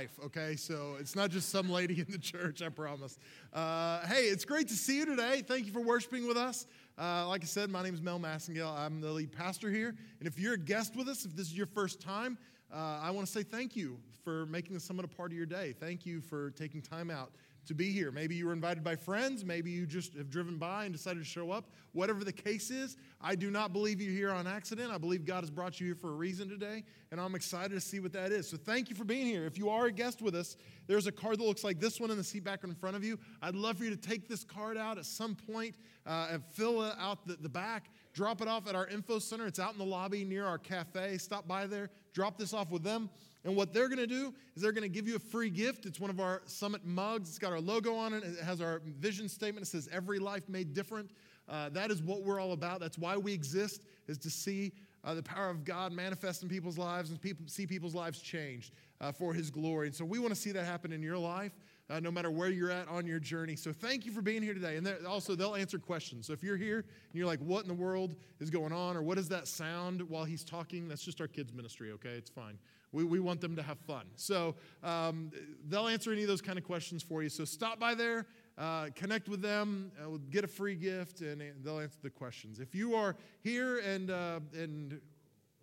wife, okay? So it's not just some lady in the church, I promise. Uh, hey, it's great to see you today. Thank you for worshiping with us. Uh, like I said, my name is Mel Massengale. I'm the lead pastor here. And if you're a guest with us, if this is your first time, uh, I want to say thank you for making the summit a part of your day. Thank you for taking time out to be here. Maybe you were invited by friends. Maybe you just have driven by and decided to show up. Whatever the case is, I do not believe you're here on accident. I believe God has brought you here for a reason today, and I'm excited to see what that is. So thank you for being here. If you are a guest with us, there's a card that looks like this one in the seat back in front of you. I'd love for you to take this card out at some point uh, and fill out the, the back. Drop it off at our info center. It's out in the lobby near our cafe. Stop by there, drop this off with them. And what they're going to do is they're going to give you a free gift. It's one of our summit mugs. It's got our logo on it. It has our vision statement. It says, Every life made different. Uh, that is what we're all about. That's why we exist, is to see uh, the power of God manifest in people's lives and people, see people's lives changed uh, for His glory. And so we want to see that happen in your life. Uh, no matter where you're at on your journey. So thank you for being here today. And also, they'll answer questions. So if you're here and you're like, what in the world is going on? Or what does that sound while he's talking? That's just our kids' ministry, okay? It's fine. We, we want them to have fun. So um, they'll answer any of those kind of questions for you. So stop by there, uh, connect with them, uh, get a free gift, and they'll answer the questions. If you are here and, uh, and,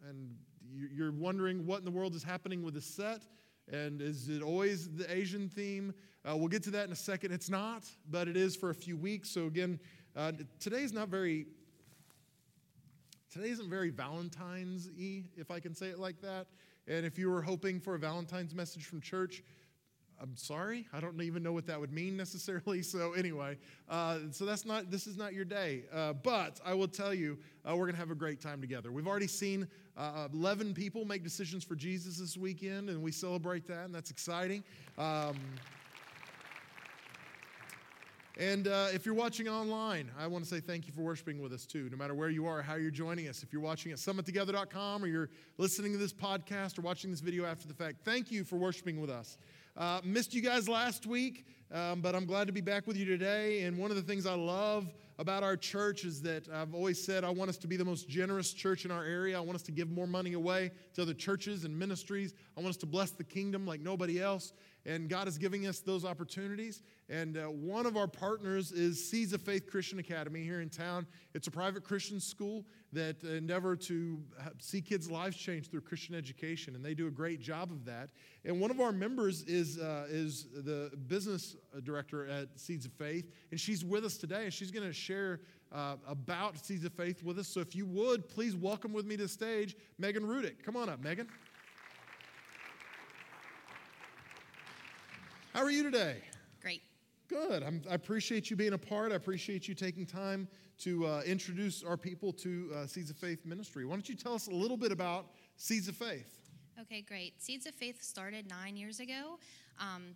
and you're wondering what in the world is happening with the set, and is it always the Asian theme? Uh, we'll get to that in a second. It's not, but it is for a few weeks. So again, uh, today's not very today isn't very Valentine's y, if I can say it like that. And if you were hoping for a Valentine's message from church, I'm sorry, I don't even know what that would mean necessarily. So anyway, uh, so that's not this is not your day. Uh, but I will tell you, uh, we're gonna have a great time together. We've already seen uh, 11 people make decisions for Jesus this weekend, and we celebrate that, and that's exciting. Um, and uh, if you're watching online, I want to say thank you for worshiping with us too, no matter where you are, how you're joining us. If you're watching at summittogether.com or you're listening to this podcast or watching this video after the fact, thank you for worshiping with us. Uh, missed you guys last week, um, but I'm glad to be back with you today. And one of the things I love about our church is that I've always said I want us to be the most generous church in our area. I want us to give more money away to other churches and ministries. I want us to bless the kingdom like nobody else. And God is giving us those opportunities. And uh, one of our partners is Seeds of Faith Christian Academy here in town. It's a private Christian school that endeavor to see kids' lives change through Christian education, and they do a great job of that. And one of our members is, uh, is the business director at Seeds of Faith, and she's with us today, and she's going to share uh, about Seeds of Faith with us. So if you would, please welcome with me to the stage Megan Rudick. Come on up, Megan. How are you today? Great. Good. I'm, i appreciate you being a part. I appreciate you taking time to uh, introduce our people to uh, Seeds of Faith ministry. Why don't you tell us a little bit about Seeds of Faith? Okay, great. Seeds of Faith started nine years ago. Um,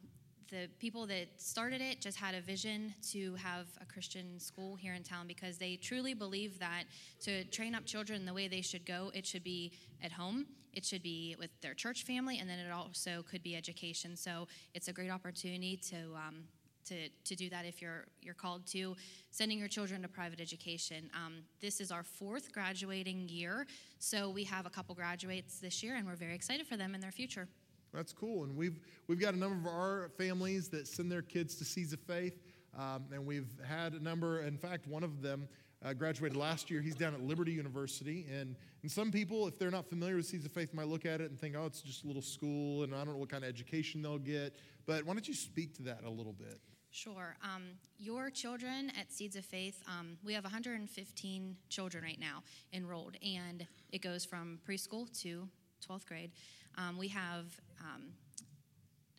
the people that started it just had a vision to have a Christian school here in town because they truly believe that to train up children the way they should go, it should be at home, it should be with their church family, and then it also could be education. So it's a great opportunity to. Um, to, to do that if you're you're called to sending your children to private education. Um, this is our fourth graduating year, so we have a couple graduates this year, and we're very excited for them and their future. That's cool. And we've, we've got a number of our families that send their kids to Seeds of Faith. Um, and we've had a number, in fact, one of them uh, graduated last year. He's down at Liberty University. And, and some people, if they're not familiar with Seeds of Faith, might look at it and think, oh, it's just a little school and I don't know what kind of education they'll get. But why don't you speak to that a little bit? Sure. Um, your children at Seeds of Faith, um, we have 115 children right now enrolled, and it goes from preschool to 12th grade. Um, we have um,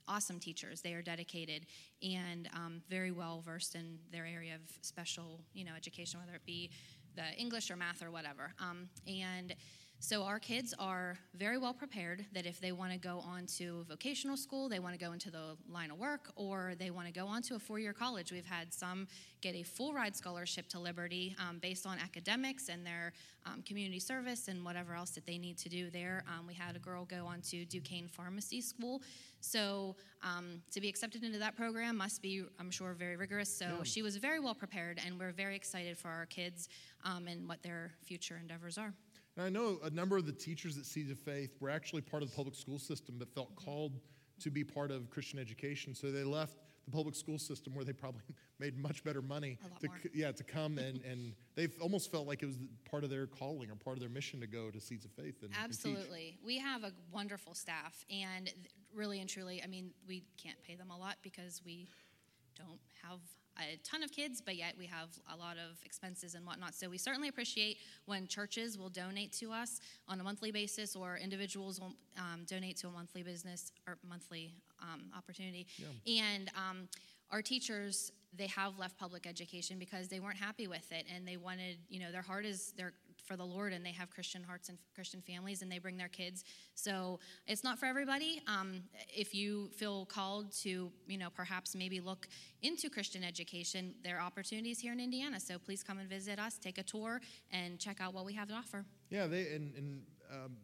awesome teachers. They are dedicated and um, very well versed in their area of special, you know, education, whether it be the English or math or whatever. Um, and so our kids are very well prepared that if they want to go on to vocational school, they want to go into the line of work, or they want to go on to a four-year college. We've had some get a full ride scholarship to Liberty um, based on academics and their um, community service and whatever else that they need to do there. Um, we had a girl go on to Duquesne Pharmacy School. So um, to be accepted into that program must be, I'm sure, very rigorous. So yeah. she was very well prepared, and we're very excited for our kids um, and what their future endeavors are. And I know a number of the teachers at Seeds of Faith were actually part of the public school system but felt called to be part of Christian education. So they left the public school system where they probably made much better money A lot to more. yeah to come and and they almost felt like it was part of their calling or part of their mission to go to Seeds of Faith and, and. Absolutely. We have a wonderful staff, and really and truly, I mean, we can't pay them a lot because we don't have a ton of kids, but yet we have a lot of expenses and whatnot. So we certainly appreciate when churches will donate to us on a monthly basis or individuals will um, donate to a monthly business or monthly um, opportunity. And um, our teachers, they have left public education because they weren't happy with it and they wanted, you know, their heart is their for the Lord and they have Christian hearts and Christian families and they bring their kids. So it's not for everybody. Um, if you feel called to, you know, perhaps maybe look into Christian education, there are opportunities here in Indiana. So please come and visit us, take a tour, and check out what we have to offer. Yeah, they and, and um,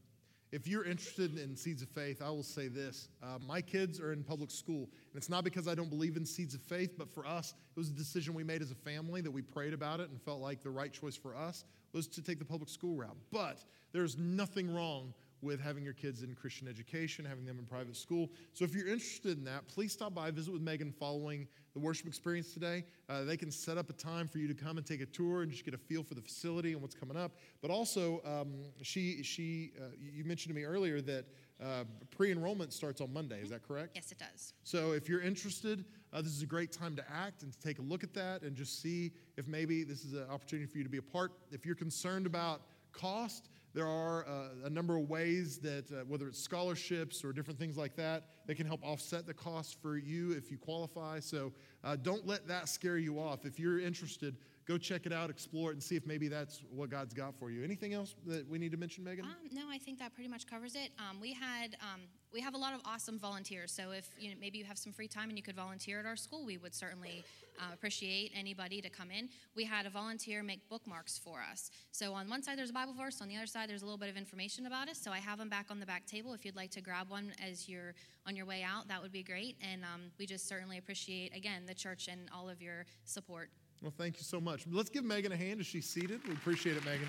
if you're interested in Seeds of Faith, I will say this: uh, my kids are in public school, and it's not because I don't believe in Seeds of Faith, but for us, it was a decision we made as a family that we prayed about it and felt like the right choice for us was to take the public school route. But there's nothing wrong with having your kids in Christian education, having them in private school. So if you're interested in that, please stop by, visit with Megan following the worship experience today. Uh, they can set up a time for you to come and take a tour and just get a feel for the facility and what's coming up. But also, um, she, she, uh, you mentioned to me earlier that uh, pre-enrollment starts on Monday. Is that correct? Yes, it does. So if you're interested, uh, this is a great time to act and to take a look at that and just see if maybe this is an opportunity for you to be a part. If you're concerned about cost, there are uh, a number of ways that, uh, whether it's scholarships or different things like that, they can help offset the cost for you if you qualify. So uh, don't let that scare you off. If you're interested, go check it out, explore it, and see if maybe that's what God's got for you. Anything else that we need to mention, Megan? Um, no, I think that pretty much covers it. Um, we had um, we have a lot of awesome volunteers. So if you know, maybe you have some free time and you could volunteer at our school, we would certainly uh, appreciate anybody to come in. We had a volunteer make bookmarks for us. So on one side there's a Bible verse, on the other side there's a little bit of information about us. So I have them back on the back table. If you'd like to grab one as you're on your way out, that would be great. And um, we just certainly appreciate again the church and all of your support. Well, thank you so much. Let's give Megan a hand as she's seated. We appreciate it, Megan.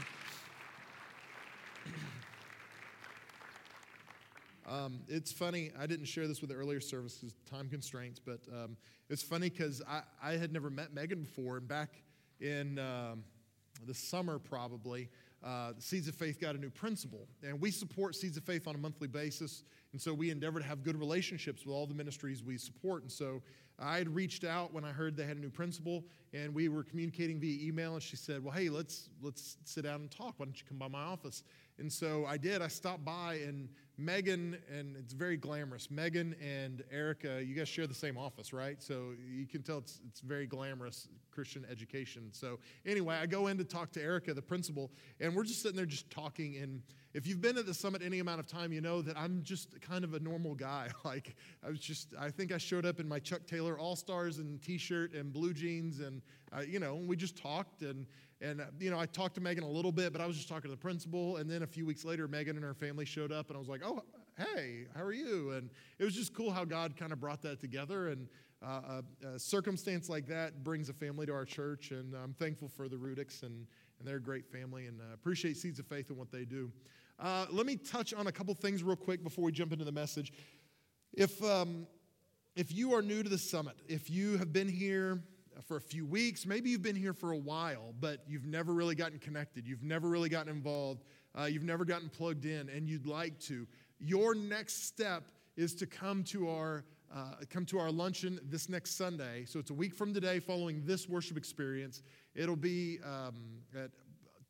Um, it's funny, I didn't share this with the earlier services, time constraints, but um, it's funny because I, I had never met Megan before, and back in um, the summer probably, uh, Seeds of Faith got a new principal. And we support Seeds of Faith on a monthly basis, and so we endeavor to have good relationships with all the ministries we support. And so I had reached out when I heard they had a new principal, and we were communicating via email, and she said, Well, hey, let's, let's sit down and talk. Why don't you come by my office? And so I did. I stopped by, and Megan, and it's very glamorous. Megan and Erica, you guys share the same office, right? So you can tell it's, it's very glamorous Christian education. So anyway, I go in to talk to Erica, the principal, and we're just sitting there just talking. And if you've been at the summit any amount of time, you know that I'm just kind of a normal guy. Like I was just, I think I showed up in my Chuck Taylor All Stars and T-shirt and blue jeans, and uh, you know, and we just talked and. And, uh, you know, I talked to Megan a little bit, but I was just talking to the principal. And then a few weeks later, Megan and her family showed up, and I was like, oh, hey, how are you? And it was just cool how God kind of brought that together. And uh, a, a circumstance like that brings a family to our church. And I'm thankful for the Rudicks, and, and they're a great family, and uh, appreciate Seeds of Faith and what they do. Uh, let me touch on a couple things real quick before we jump into the message. If, um, if you are new to the summit, if you have been here for a few weeks, maybe you've been here for a while, but you've never really gotten connected, you've never really gotten involved, uh, you've never gotten plugged in, and you'd like to, your next step is to come to our uh, come to our luncheon this next Sunday. So it's a week from today, following this worship experience. It'll be um, at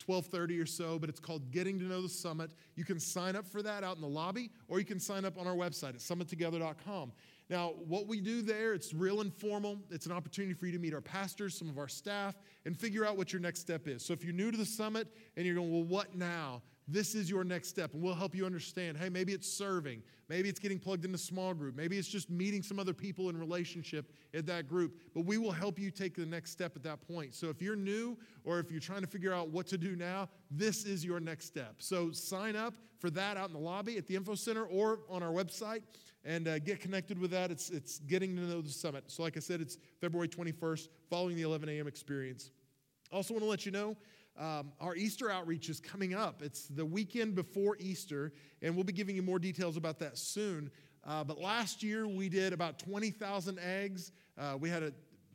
12:30 or so, but it's called Getting to Know the Summit. You can sign up for that out in the lobby, or you can sign up on our website at summittogether.com. Now, what we do there, it's real informal. It's an opportunity for you to meet our pastors, some of our staff, and figure out what your next step is. So if you're new to the summit and you're going, well, what now? This is your next step, and we'll help you understand. Hey, maybe it's serving. Maybe it's getting plugged into a small group. Maybe it's just meeting some other people in relationship at that group. But we will help you take the next step at that point. So if you're new or if you're trying to figure out what to do now, this is your next step. So sign up for that out in the lobby at the Info Center or on our website and uh, get connected with that. It's, it's getting to know the summit. So, like I said, it's February 21st, following the 11 a.m. experience. Also, want to let you know um, our Easter outreach is coming up. It's the weekend before Easter, and we'll be giving you more details about that soon. Uh, but last year we did about 20,000 eggs. Uh, we had a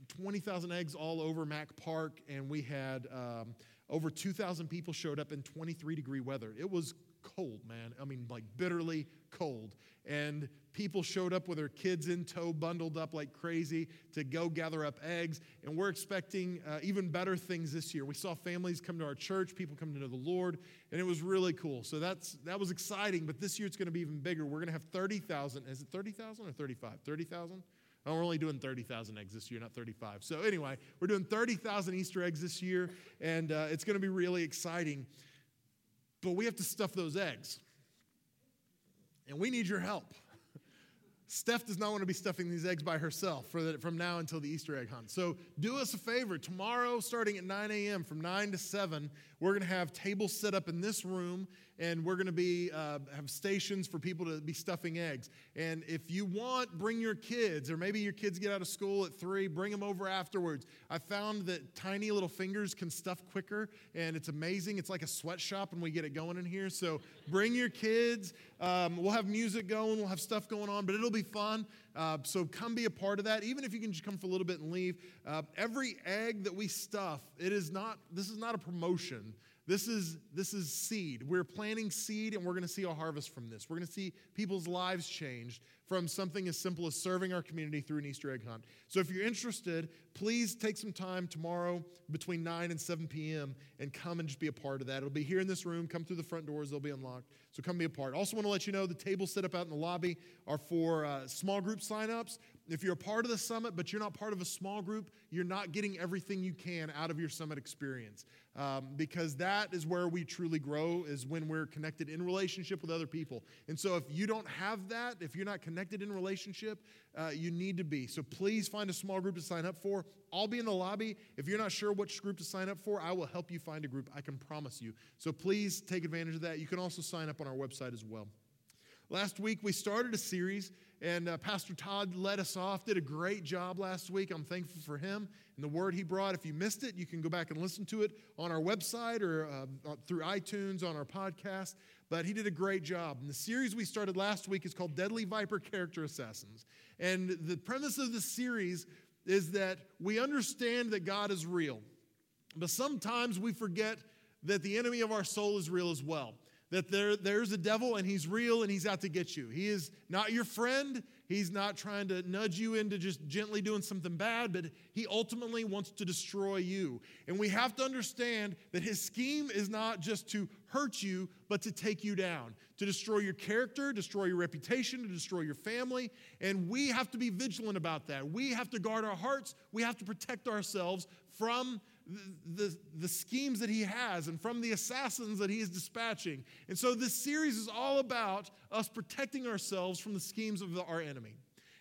20,000 eggs all over Mack Park, and we had um, over 2,000 people showed up in 23 degree weather. It was cold, man. I mean, like bitterly cold. And people showed up with their kids in tow, bundled up like crazy to go gather up eggs. And we're expecting uh, even better things this year. We saw families come to our church, people come to know the Lord, and it was really cool. So that's that was exciting. But this year it's going to be even bigger. We're going to have 30,000. Is it 30,000 or 35? 30,000? Oh, we're only doing 30,000 eggs this year, not 35. So, anyway, we're doing 30,000 Easter eggs this year, and uh, it's going to be really exciting. But we have to stuff those eggs. And we need your help. Steph does not want to be stuffing these eggs by herself the, from now until the Easter egg hunt. So do us a favor. Tomorrow, starting at 9 a.m., from 9 to 7, we're going to have tables set up in this room and we're going to be uh, have stations for people to be stuffing eggs. And if you want, bring your kids, or maybe your kids get out of school at three, bring them over afterwards. I found that tiny little fingers can stuff quicker, and it's amazing. It's like a sweatshop when we get it going in here. So bring your kids. Um, we'll have music going, we'll have stuff going on, but it'll be fun. Uh, so come be a part of that, even if you can just come for a little bit and leave. Uh, every egg that we stuff, it is not. This is not a promotion. This is, this is seed. We're planting seed, and we're going to see a harvest from this. We're going to see people's lives changed from something as simple as serving our community through an Easter egg hunt. So if you're interested, please take some time tomorrow between 9 and 7 p.m. and come and just be a part of that. It'll be here in this room. Come through the front doors, they'll be unlocked. So come be a part. Also, want to let you know the tables set up out in the lobby are for uh, small group signups. If you're a part of the summit, but you're not part of a small group, you're not getting everything you can out of your summit experience. Um, because that is where we truly grow, is when we're connected in relationship with other people. And so if you don't have that, if you're not connected in relationship, uh, you need to be. So please find a small group to sign up for. I'll be in the lobby. If you're not sure which group to sign up for, I will help you find a group. I can promise you. So please take advantage of that. You can also sign up on our website as well. Last week, we started a series, and uh, Pastor Todd led us off, did a great job last week. I'm thankful for him and the word he brought. If you missed it, you can go back and listen to it on our website or uh, through iTunes on our podcast. But he did a great job. And the series we started last week is called Deadly Viper Character Assassins. And the premise of the series is that we understand that God is real, but sometimes we forget that the enemy of our soul is real as well that there, there's a devil and he's real and he's out to get you. He is not your friend. He's not trying to nudge you into just gently doing something bad, but he ultimately wants to destroy you. And we have to understand that his scheme is not just to hurt you, but to take you down, to destroy your character, destroy your reputation, to destroy your family. And we have to be vigilant about that. We have to guard our hearts. We have to protect ourselves from the, the schemes that he has and from the assassins that he is dispatching. And so this series is all about us protecting ourselves from the schemes of the, our enemy.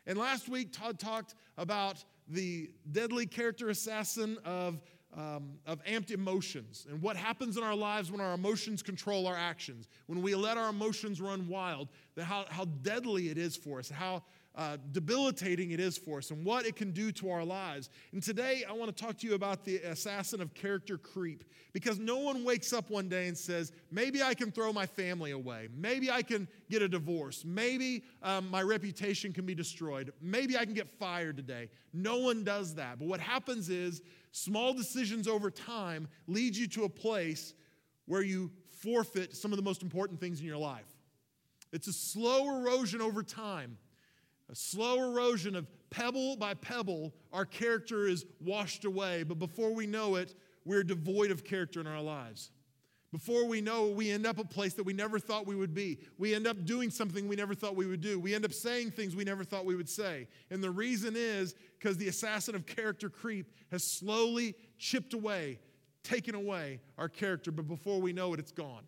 And last week, Todd talked about the deadly character assassin of, um, of amped emotions and what happens in our lives when our emotions control our actions, when we let our emotions run wild, how, how deadly it is for us, how uh, debilitating it is for us and what it can do to our lives. And today I want to talk to you about the assassin of character creep because no one wakes up one day and says, maybe I can throw my family away. Maybe I can get a divorce. Maybe um, my reputation can be destroyed. Maybe I can get fired today. No one does that. But what happens is small decisions over time lead you to a place where you forfeit some of the most important things in your life. It's a slow erosion over time a slow erosion of pebble by pebble, our character is washed away. But before we know it, we're devoid of character in our lives. Before we know it, we end up a place that we never thought we would be. We end up doing something we never thought we would do. We end up saying things we never thought we would say. And the reason is because the assassin of character creep has slowly chipped away, taken away our character, but before we know it, it's gone.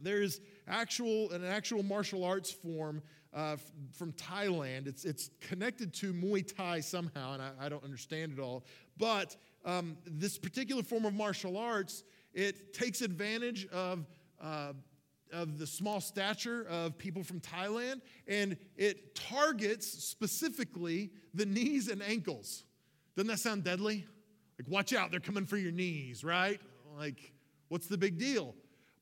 There's actual an actual martial arts form uh, from Thailand. It's, it's connected to Muay Thai somehow, and I, I don't understand it all. But um, this particular form of martial arts, it takes advantage of, uh, of the small stature of people from Thailand, and it targets specifically the knees and ankles. Doesn't that sound deadly? Like, watch out, they're coming for your knees, right? Like, what's the big deal?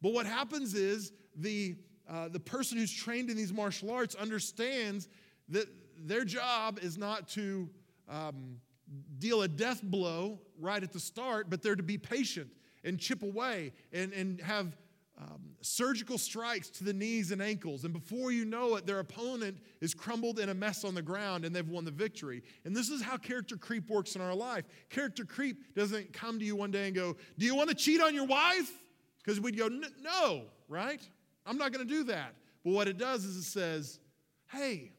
But what happens is the uh, the person who's trained in these martial arts understands that their job is not to um, deal a death blow right at the start, but they're to be patient and chip away and, and have um, surgical strikes to the knees and ankles. And before you know it, their opponent is crumbled in a mess on the ground and they've won the victory. And this is how character creep works in our life. Character creep doesn't come to you one day and go, Do you want to cheat on your wife? Because we'd go, No, right? I'm not going to do that. But what it does is it says, Hey,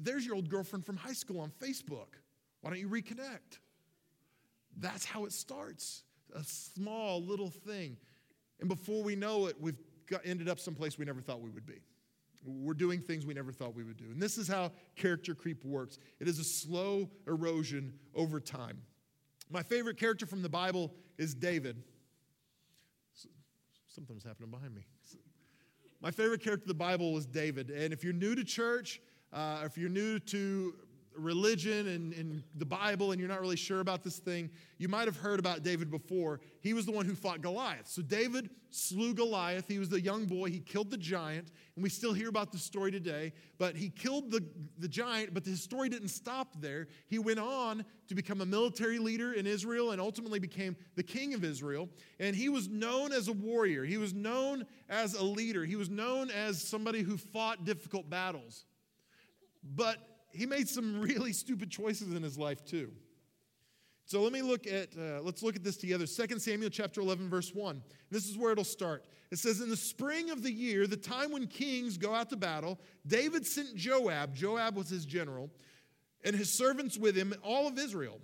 there's your old girlfriend from high school on Facebook. Why don't you reconnect? That's how it starts. A small little thing. And before we know it, we've got, ended up someplace we never thought we would be. We're doing things we never thought we would do. And this is how character creep works it is a slow erosion over time. My favorite character from the Bible is David. Something's happening behind me. My favorite character of the Bible was David. And if you're new to church, uh, if you're new to religion and, and, the Bible and you're not really sure about this thing, you might have heard about David before. He was the one who fought Goliath. So David slew Goliath. He was the young boy. He killed the giant. And we still hear about the story today. But he killed the, the giant, but the story didn't stop there. He went on to become a military leader in Israel and ultimately became the king of Israel. And he was known as a warrior, he was known as a leader, he was known as somebody who fought difficult battles. But he made some really stupid choices in his life too. So let me look at, uh, let's look at this together. 2 Samuel chapter 11, verse 1. This is where it'll start. It says, In the spring of the year, the time when kings go out to battle, David sent Joab, Joab was his general, and his servants with him, all of Israel.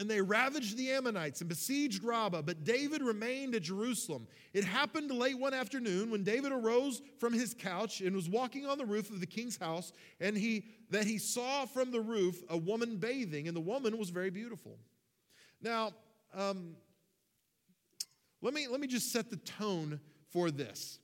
And they ravaged the Ammonites and besieged Rabbah, but David remained at Jerusalem. It happened late one afternoon when David arose from his couch and was walking on the roof of the king's house, and he that he saw from the roof a woman bathing, and the woman was very beautiful. Now, um, let me let me just set the tone for this.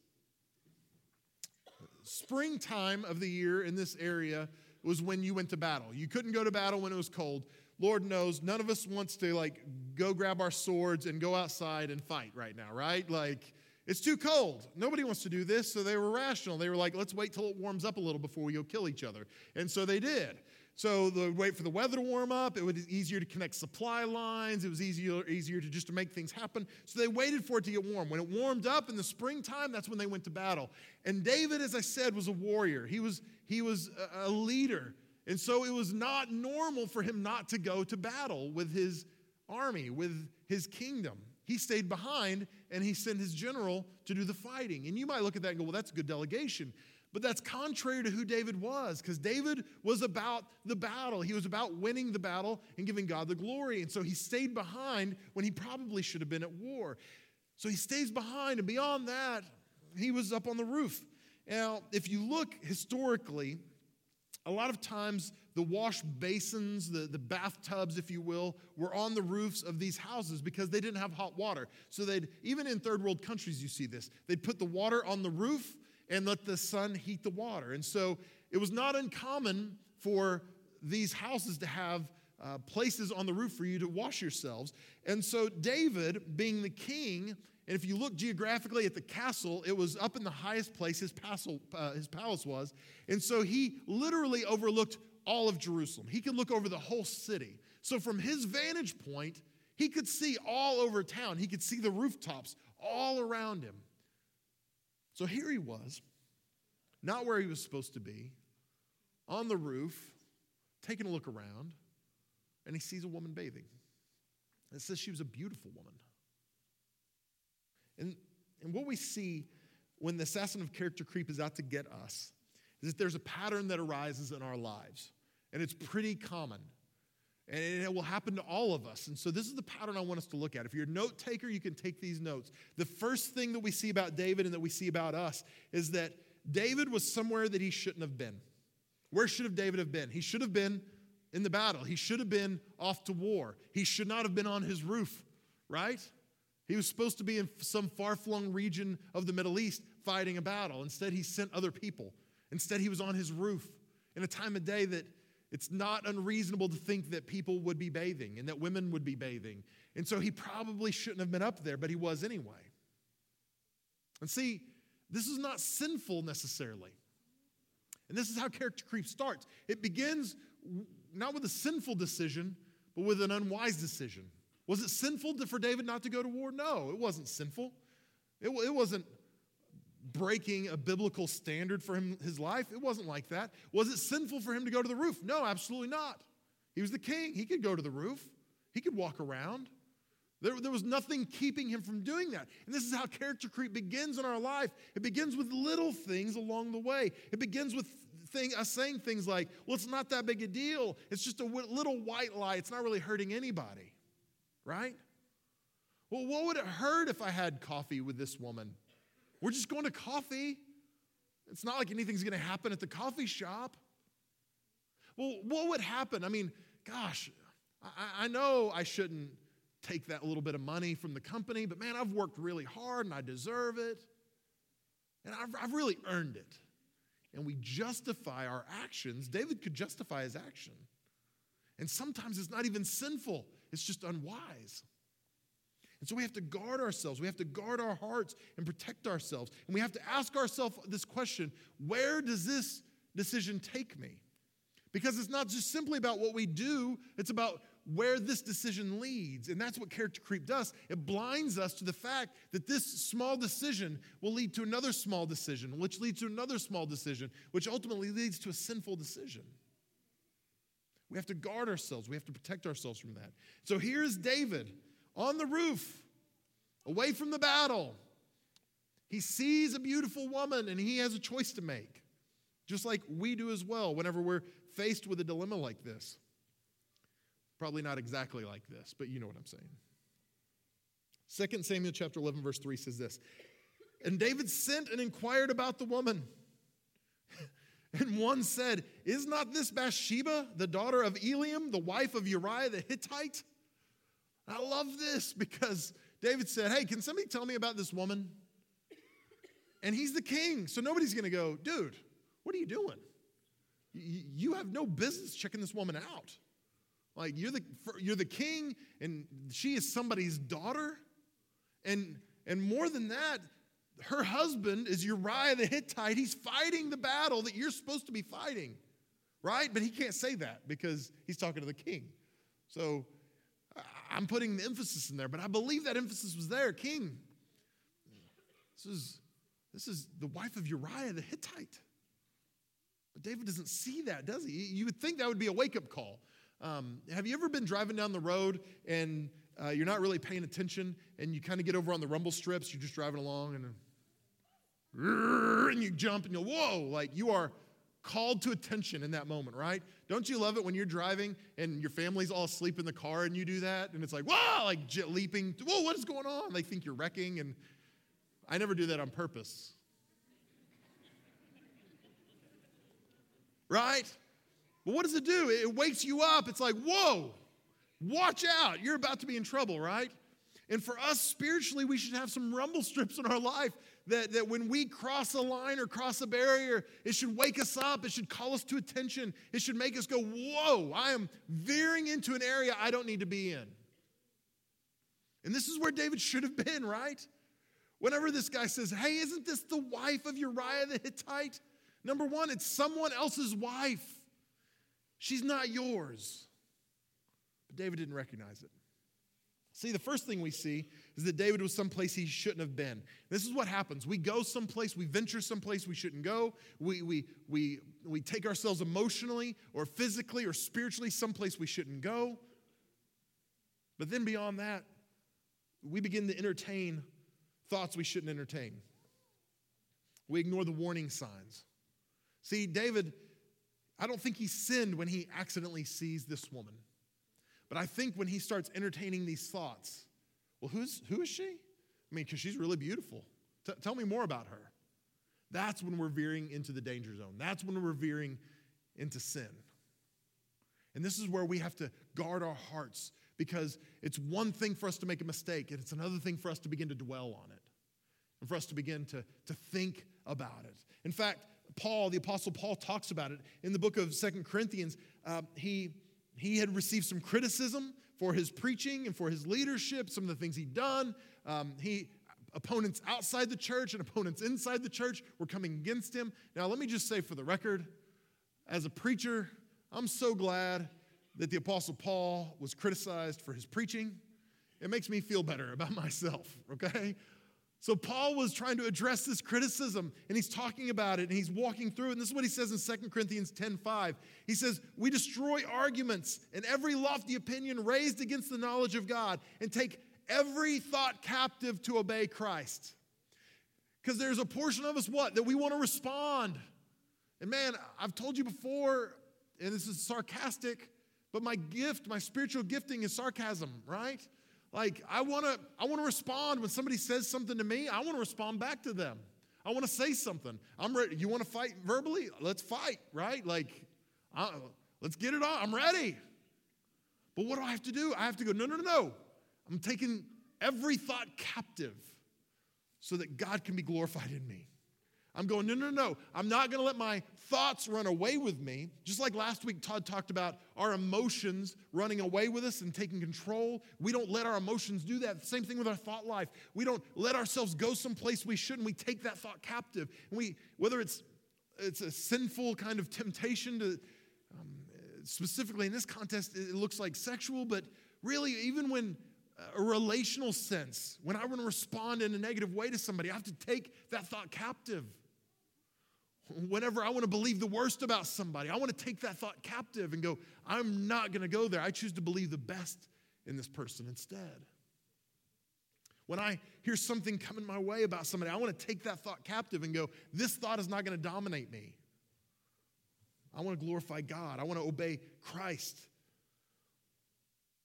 Springtime of the year in this area was when you went to battle. You couldn't go to battle when it was cold. Lord knows none of us wants to like go grab our swords and go outside and fight right now, right? Like it's too cold. Nobody wants to do this, so they were rational. They were like, let's wait till it warms up a little before we go kill each other. And so they did. So they would wait for the weather to warm up. It was easier to connect supply lines. It was easier, easier to just to make things happen. So they waited for it to get warm. When it warmed up in the springtime, that's when they went to battle. And David, as I said, was a warrior. He was, he was a leader. And so it was not normal for him not to go to battle with his army, with his kingdom. He stayed behind and he sent his general to do the fighting. And you might look at that and go, well, that's a good delegation. But that's contrary to who David was, because David was about the battle. He was about winning the battle and giving God the glory. And so he stayed behind when he probably should have been at war. So he stays behind, and beyond that, he was up on the roof. Now, if you look historically, a lot of times the wash basins, the, the bathtubs, if you will, were on the roofs of these houses because they didn't have hot water. So they'd, even in third world countries, you see this, they'd put the water on the roof and let the sun heat the water. And so it was not uncommon for these houses to have uh, places on the roof for you to wash yourselves. And so David, being the king, and if you look geographically at the castle, it was up in the highest place his, castle, uh, his palace was. And so he literally overlooked all of Jerusalem. He could look over the whole city. So from his vantage point, he could see all over town. He could see the rooftops all around him. So here he was, not where he was supposed to be, on the roof, taking a look around, and he sees a woman bathing. It says she was a beautiful woman. And, and what we see when the assassin of character creep is out to get us is that there's a pattern that arises in our lives, and it's pretty common. And it will happen to all of us. And so, this is the pattern I want us to look at. If you're a note taker, you can take these notes. The first thing that we see about David and that we see about us is that David was somewhere that he shouldn't have been. Where should have David have been? He should have been in the battle. He should have been off to war. He should not have been on his roof, right? He was supposed to be in some far flung region of the Middle East fighting a battle. Instead, he sent other people. Instead, he was on his roof in a time of day that it's not unreasonable to think that people would be bathing and that women would be bathing. And so he probably shouldn't have been up there, but he was anyway. And see, this is not sinful necessarily. And this is how character creep starts. It begins not with a sinful decision, but with an unwise decision. Was it sinful for David not to go to war? No, it wasn't sinful. It, it wasn't breaking a biblical standard for him, his life. It wasn't like that. Was it sinful for him to go to the roof? No, absolutely not. He was the king. He could go to the roof, he could walk around. There, there was nothing keeping him from doing that. And this is how character creep begins in our life. It begins with little things along the way. It begins with thing, us saying things like, well, it's not that big a deal. It's just a little white lie. It's not really hurting anybody, right? Well, what would it hurt if I had coffee with this woman? We're just going to coffee. It's not like anything's going to happen at the coffee shop. Well, what would happen? I mean, gosh, I, I know I shouldn't take that little bit of money from the company, but man, I've worked really hard and I deserve it. And I've, I've really earned it. And we justify our actions. David could justify his action. And sometimes it's not even sinful, it's just unwise. And so we have to guard ourselves. We have to guard our hearts and protect ourselves. And we have to ask ourselves this question where does this decision take me? Because it's not just simply about what we do, it's about where this decision leads. And that's what character creep does. It blinds us to the fact that this small decision will lead to another small decision, which leads to another small decision, which ultimately leads to a sinful decision. We have to guard ourselves, we have to protect ourselves from that. So here's David on the roof, away from the battle. He sees a beautiful woman and he has a choice to make, just like we do as well whenever we're faced with a dilemma like this. Probably not exactly like this, but you know what I'm saying. 2 Samuel chapter 11 verse 3 says this. And David sent and inquired about the woman. And one said, Is not this Bathsheba, the daughter of Eliam, the wife of Uriah the Hittite? I love this because David said, Hey, can somebody tell me about this woman? And he's the king, so nobody's gonna go, Dude, what are you doing? You have no business checking this woman out. Like, you're the, you're the king, and she is somebody's daughter. And, and more than that, her husband is Uriah the Hittite. He's fighting the battle that you're supposed to be fighting, right? But he can't say that because he's talking to the king. So I'm putting the emphasis in there, but I believe that emphasis was there. King, this is, this is the wife of Uriah the Hittite. But David doesn't see that, does he? You would think that would be a wake up call. Um, have you ever been driving down the road and uh, you're not really paying attention and you kind of get over on the rumble strips? You're just driving along and, and you jump and you go, whoa, like you are called to attention in that moment, right? Don't you love it when you're driving and your family's all asleep in the car and you do that and it's like, whoa, like leaping, whoa, what is going on? They think you're wrecking and I never do that on purpose. Right? But what does it do? It wakes you up. It's like, whoa, watch out. You're about to be in trouble, right? And for us spiritually, we should have some rumble strips in our life that, that when we cross a line or cross a barrier, it should wake us up. It should call us to attention. It should make us go, whoa, I am veering into an area I don't need to be in. And this is where David should have been, right? Whenever this guy says, hey, isn't this the wife of Uriah the Hittite? Number one, it's someone else's wife. She's not yours. But David didn't recognize it. See, the first thing we see is that David was someplace he shouldn't have been. This is what happens. We go someplace, we venture someplace we shouldn't go. We, we, we, we take ourselves emotionally or physically or spiritually someplace we shouldn't go. But then beyond that, we begin to entertain thoughts we shouldn't entertain. We ignore the warning signs. See, David, I don't think he sinned when he accidentally sees this woman. But I think when he starts entertaining these thoughts, well, who's, who is she? I mean, because she's really beautiful. T- tell me more about her. That's when we're veering into the danger zone. That's when we're veering into sin. And this is where we have to guard our hearts because it's one thing for us to make a mistake, and it's another thing for us to begin to dwell on it and for us to begin to, to think about it. In fact, Paul, the Apostle Paul, talks about it in the book of Second Corinthians. Uh, he he had received some criticism for his preaching and for his leadership, some of the things he'd done. Um, he, opponents outside the church and opponents inside the church were coming against him. Now, let me just say for the record, as a preacher, I'm so glad that the Apostle Paul was criticized for his preaching. It makes me feel better about myself, okay? So Paul was trying to address this criticism and he's talking about it and he's walking through it. And this is what he says in 2 Corinthians 10:5. He says, "We destroy arguments and every lofty opinion raised against the knowledge of God and take every thought captive to obey Christ." Because there's a portion of us what? That we want to respond. And man, I've told you before, and this is sarcastic, but my gift, my spiritual gifting is sarcasm, right? Like I want to I want to respond when somebody says something to me, I want to respond back to them. I want to say something. I'm ready. You want to fight verbally? Let's fight, right? Like uh, let's get it on. I'm ready. But what do I have to do? I have to go, no, no, no, no. I'm taking every thought captive so that God can be glorified in me. I'm going, no, no, no. I'm not going to let my thoughts run away with me. Just like last week, Todd talked about our emotions running away with us and taking control. We don't let our emotions do that. Same thing with our thought life. We don't let ourselves go someplace we shouldn't. We take that thought captive. And we, whether it's it's a sinful kind of temptation to, um, specifically in this context, it looks like sexual, but really, even when a relational sense, when I want to respond in a negative way to somebody, I have to take that thought captive. Whenever I want to believe the worst about somebody, I want to take that thought captive and go, I'm not going to go there. I choose to believe the best in this person instead. When I hear something coming my way about somebody, I want to take that thought captive and go, this thought is not going to dominate me. I want to glorify God. I want to obey Christ.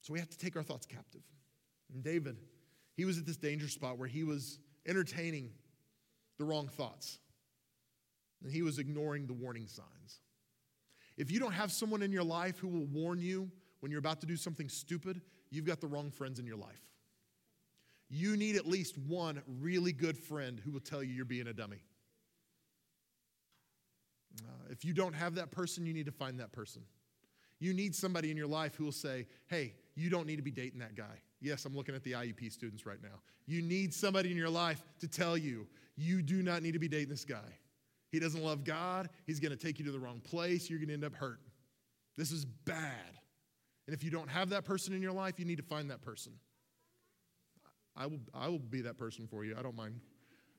So we have to take our thoughts captive. And David, he was at this danger spot where he was entertaining the wrong thoughts and he was ignoring the warning signs. If you don't have someone in your life who will warn you when you're about to do something stupid, you've got the wrong friends in your life. You need at least one really good friend who will tell you you're being a dummy. Uh, if you don't have that person, you need to find that person. You need somebody in your life who will say, hey, you don't need to be dating that guy. Yes, I'm looking at the IUP students right now. You need somebody in your life to tell you, you do not need to be dating this guy. He doesn't love God. He's going to take you to the wrong place. You're going to end up hurt. This is bad. And if you don't have that person in your life, you need to find that person. I will, I will be that person for you. I don't mind.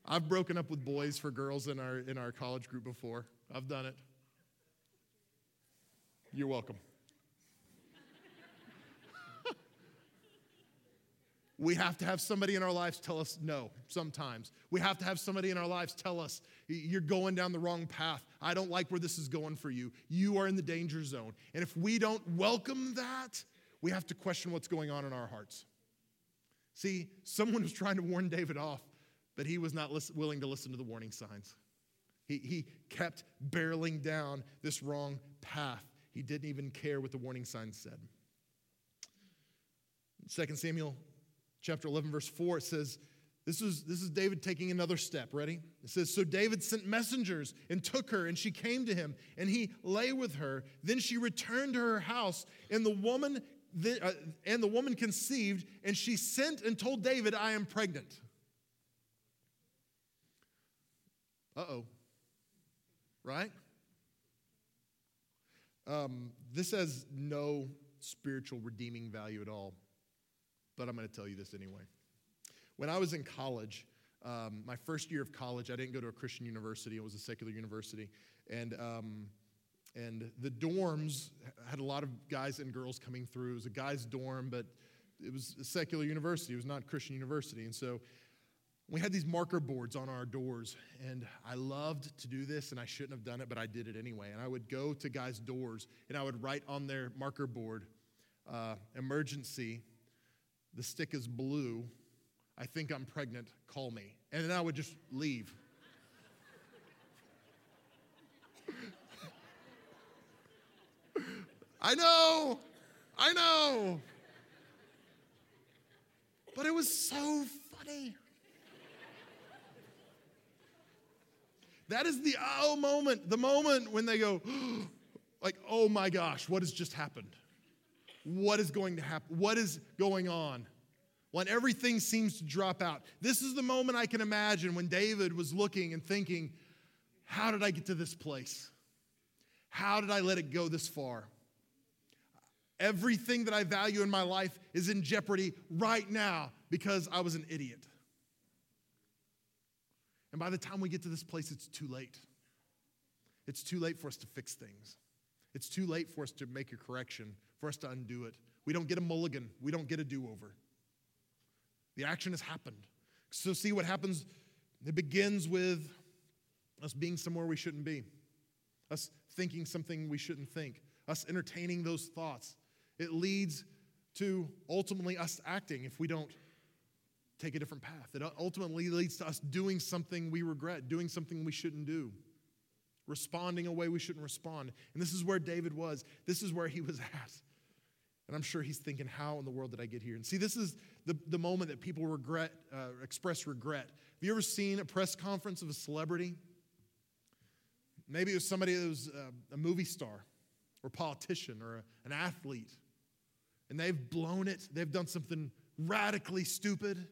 I've broken up with boys for girls in our, in our college group before. I've done it. You're welcome. We have to have somebody in our lives tell us no sometimes. We have to have somebody in our lives tell us, you're going down the wrong path. I don't like where this is going for you. You are in the danger zone. And if we don't welcome that, we have to question what's going on in our hearts. See, someone was trying to warn David off, but he was not listen, willing to listen to the warning signs. He, he kept barreling down this wrong path. He didn't even care what the warning signs said. 2 Samuel chapter 11, verse 4, it says, this is, this is David taking another step. Ready? It says, So David sent messengers and took her, and she came to him, and he lay with her. Then she returned to her house, and the woman, the, uh, and the woman conceived, and she sent and told David, I am pregnant. Uh oh. Right? Um, this has no spiritual redeeming value at all but I'm going to tell you this anyway. When I was in college, um, my first year of college, I didn't go to a Christian university, it was a secular university. And, um, and the dorms had a lot of guys and girls coming through. It was a guy's dorm, but it was a secular university, it was not Christian university. And so we had these marker boards on our doors, and I loved to do this, and I shouldn't have done it, but I did it anyway. And I would go to guys' doors, and I would write on their marker board, uh, emergency, the stick is blue. I think I'm pregnant. Call me. And then I would just leave. I know. I know. But it was so funny. That is the oh moment, the moment when they go, like, oh my gosh, what has just happened? What is going to happen? What is going on? when everything seems to drop out. This is the moment I can imagine when David was looking and thinking, How did I get to this place? How did I let it go this far? Everything that I value in my life is in jeopardy right now because I was an idiot. And by the time we get to this place, it's too late. It's too late for us to fix things. It's too late for us to make a correction, for us to undo it. We don't get a mulligan, we don't get a do over. The action has happened. So, see what happens? It begins with us being somewhere we shouldn't be, us thinking something we shouldn't think, us entertaining those thoughts. It leads to ultimately us acting if we don't take a different path. It ultimately leads to us doing something we regret, doing something we shouldn't do, responding a way we shouldn't respond. And this is where David was. This is where he was at. And I'm sure he's thinking, how in the world did I get here? And see, this is the, the moment that people regret, uh, express regret. Have you ever seen a press conference of a celebrity? Maybe it was somebody that was uh, a movie star or politician or a, an athlete. And they've blown it. They've done something radically stupid.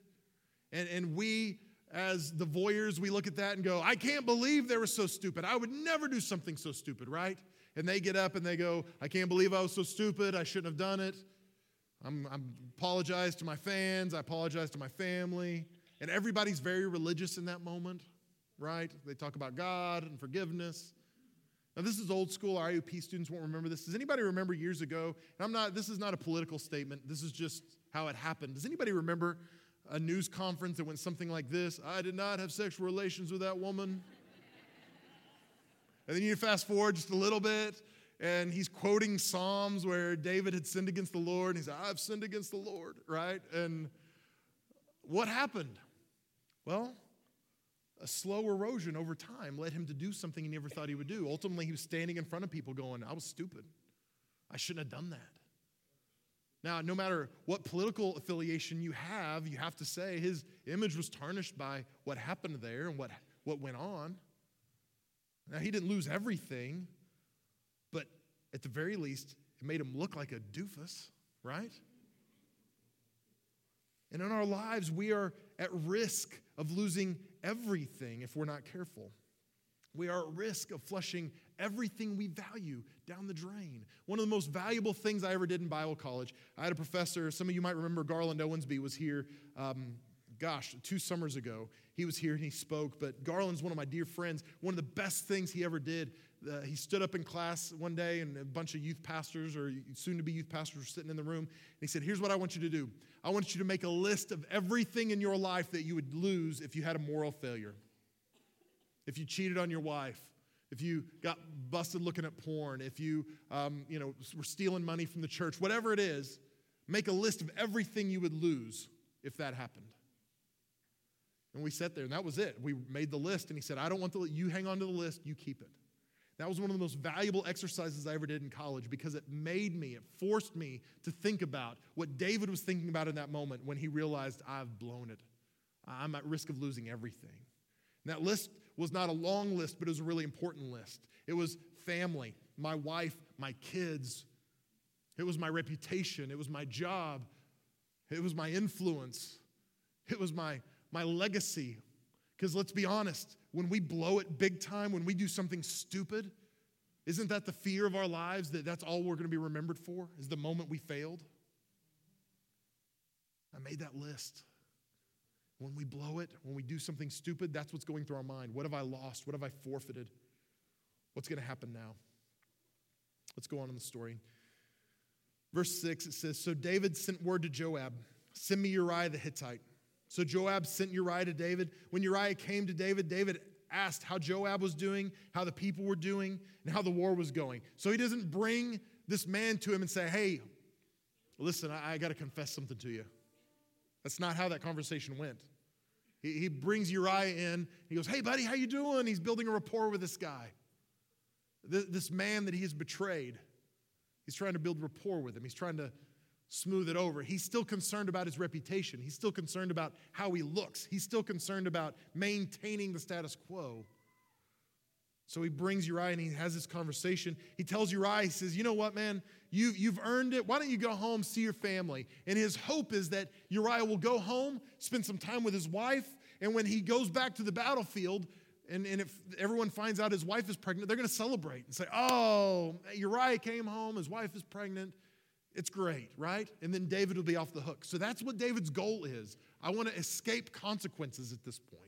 And, and we, as the voyeurs, we look at that and go, I can't believe they were so stupid. I would never do something so stupid, right? And they get up and they go, I can't believe I was so stupid. I shouldn't have done it. I'm, I'm apologize to my fans. I apologize to my family. And everybody's very religious in that moment, right? They talk about God and forgiveness. Now, this is old school. IUP students won't remember this. Does anybody remember years ago? And I'm not, this is not a political statement. This is just how it happened. Does anybody remember a news conference that went something like this I did not have sexual relations with that woman. And then you fast forward just a little bit, and he's quoting Psalms where David had sinned against the Lord, and he said, I've sinned against the Lord, right? And what happened? Well, a slow erosion over time led him to do something he never thought he would do. Ultimately, he was standing in front of people going, I was stupid. I shouldn't have done that. Now, no matter what political affiliation you have, you have to say his image was tarnished by what happened there and what, what went on. Now, he didn't lose everything, but at the very least, it made him look like a doofus, right? And in our lives, we are at risk of losing everything if we're not careful. We are at risk of flushing everything we value down the drain. One of the most valuable things I ever did in Bible college, I had a professor, some of you might remember Garland Owensby was here, um, gosh, two summers ago. He was here and he spoke, but Garland's one of my dear friends. One of the best things he ever did, uh, he stood up in class one day and a bunch of youth pastors or soon to be youth pastors were sitting in the room. And he said, Here's what I want you to do I want you to make a list of everything in your life that you would lose if you had a moral failure. If you cheated on your wife, if you got busted looking at porn, if you, um, you know, were stealing money from the church, whatever it is, make a list of everything you would lose if that happened. And we sat there, and that was it. We made the list, and he said, I don't want the you hang on to the list, you keep it. That was one of the most valuable exercises I ever did in college because it made me, it forced me to think about what David was thinking about in that moment when he realized I've blown it. I'm at risk of losing everything. And that list was not a long list, but it was a really important list. It was family, my wife, my kids. It was my reputation. It was my job. It was my influence. It was my, my legacy. Because let's be honest, when we blow it big time, when we do something stupid, isn't that the fear of our lives that that's all we're going to be remembered for? Is the moment we failed? I made that list. When we blow it, when we do something stupid, that's what's going through our mind. What have I lost? What have I forfeited? What's going to happen now? Let's go on in the story. Verse 6, it says So David sent word to Joab, Send me Uriah the Hittite. So Joab sent Uriah to David. When Uriah came to David, David asked how Joab was doing, how the people were doing, and how the war was going. So he doesn't bring this man to him and say, Hey, listen, I, I got to confess something to you. That's not how that conversation went. He, he brings Uriah in. He goes, Hey, buddy, how you doing? He's building a rapport with this guy, this, this man that he has betrayed. He's trying to build rapport with him. He's trying to smooth it over. He's still concerned about his reputation. He's still concerned about how he looks. He's still concerned about maintaining the status quo. So he brings Uriah and he has this conversation. He tells Uriah, he says, You know what, man? You, you've earned it. Why don't you go home, see your family? And his hope is that Uriah will go home, spend some time with his wife, and when he goes back to the battlefield, and, and if everyone finds out his wife is pregnant, they're going to celebrate and say, Oh, Uriah came home, his wife is pregnant. It's great, right? And then David will be off the hook. So that's what David's goal is. I want to escape consequences at this point.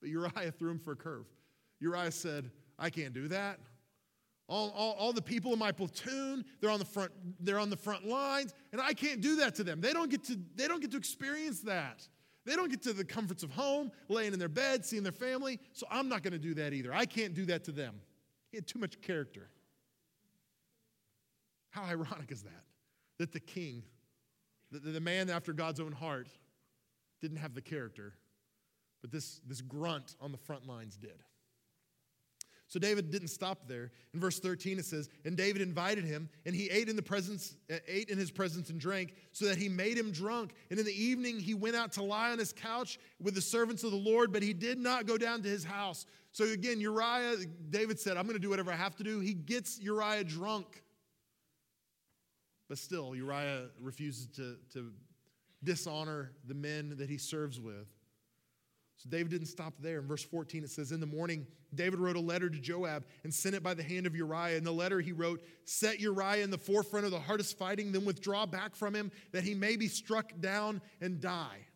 But Uriah threw him for a curve. Uriah said, I can't do that. All, all, all, the people in my platoon, they're on the front, they're on the front lines, and I can't do that to them. They don't get to, they don't get to experience that. They don't get to the comforts of home, laying in their bed, seeing their family. So I'm not going to do that either. I can't do that to them. He had too much character. How ironic is that? That the king, the, the man after God's own heart, didn't have the character, but this, this grunt on the front lines did. So David didn't stop there. In verse 13 it says, "And David invited him, and he ate in the presence uh, ate in his presence and drank, so that he made him drunk. And in the evening he went out to lie on his couch with the servants of the Lord, but he did not go down to his house." So again, Uriah, David said, "I'm going to do whatever I have to do." He gets Uriah drunk. But still, Uriah refuses to, to dishonor the men that he serves with. So David didn't stop there. In verse 14, it says, In the morning, David wrote a letter to Joab and sent it by the hand of Uriah. In the letter, he wrote, Set Uriah in the forefront of the hardest fighting, then withdraw back from him, that he may be struck down and die.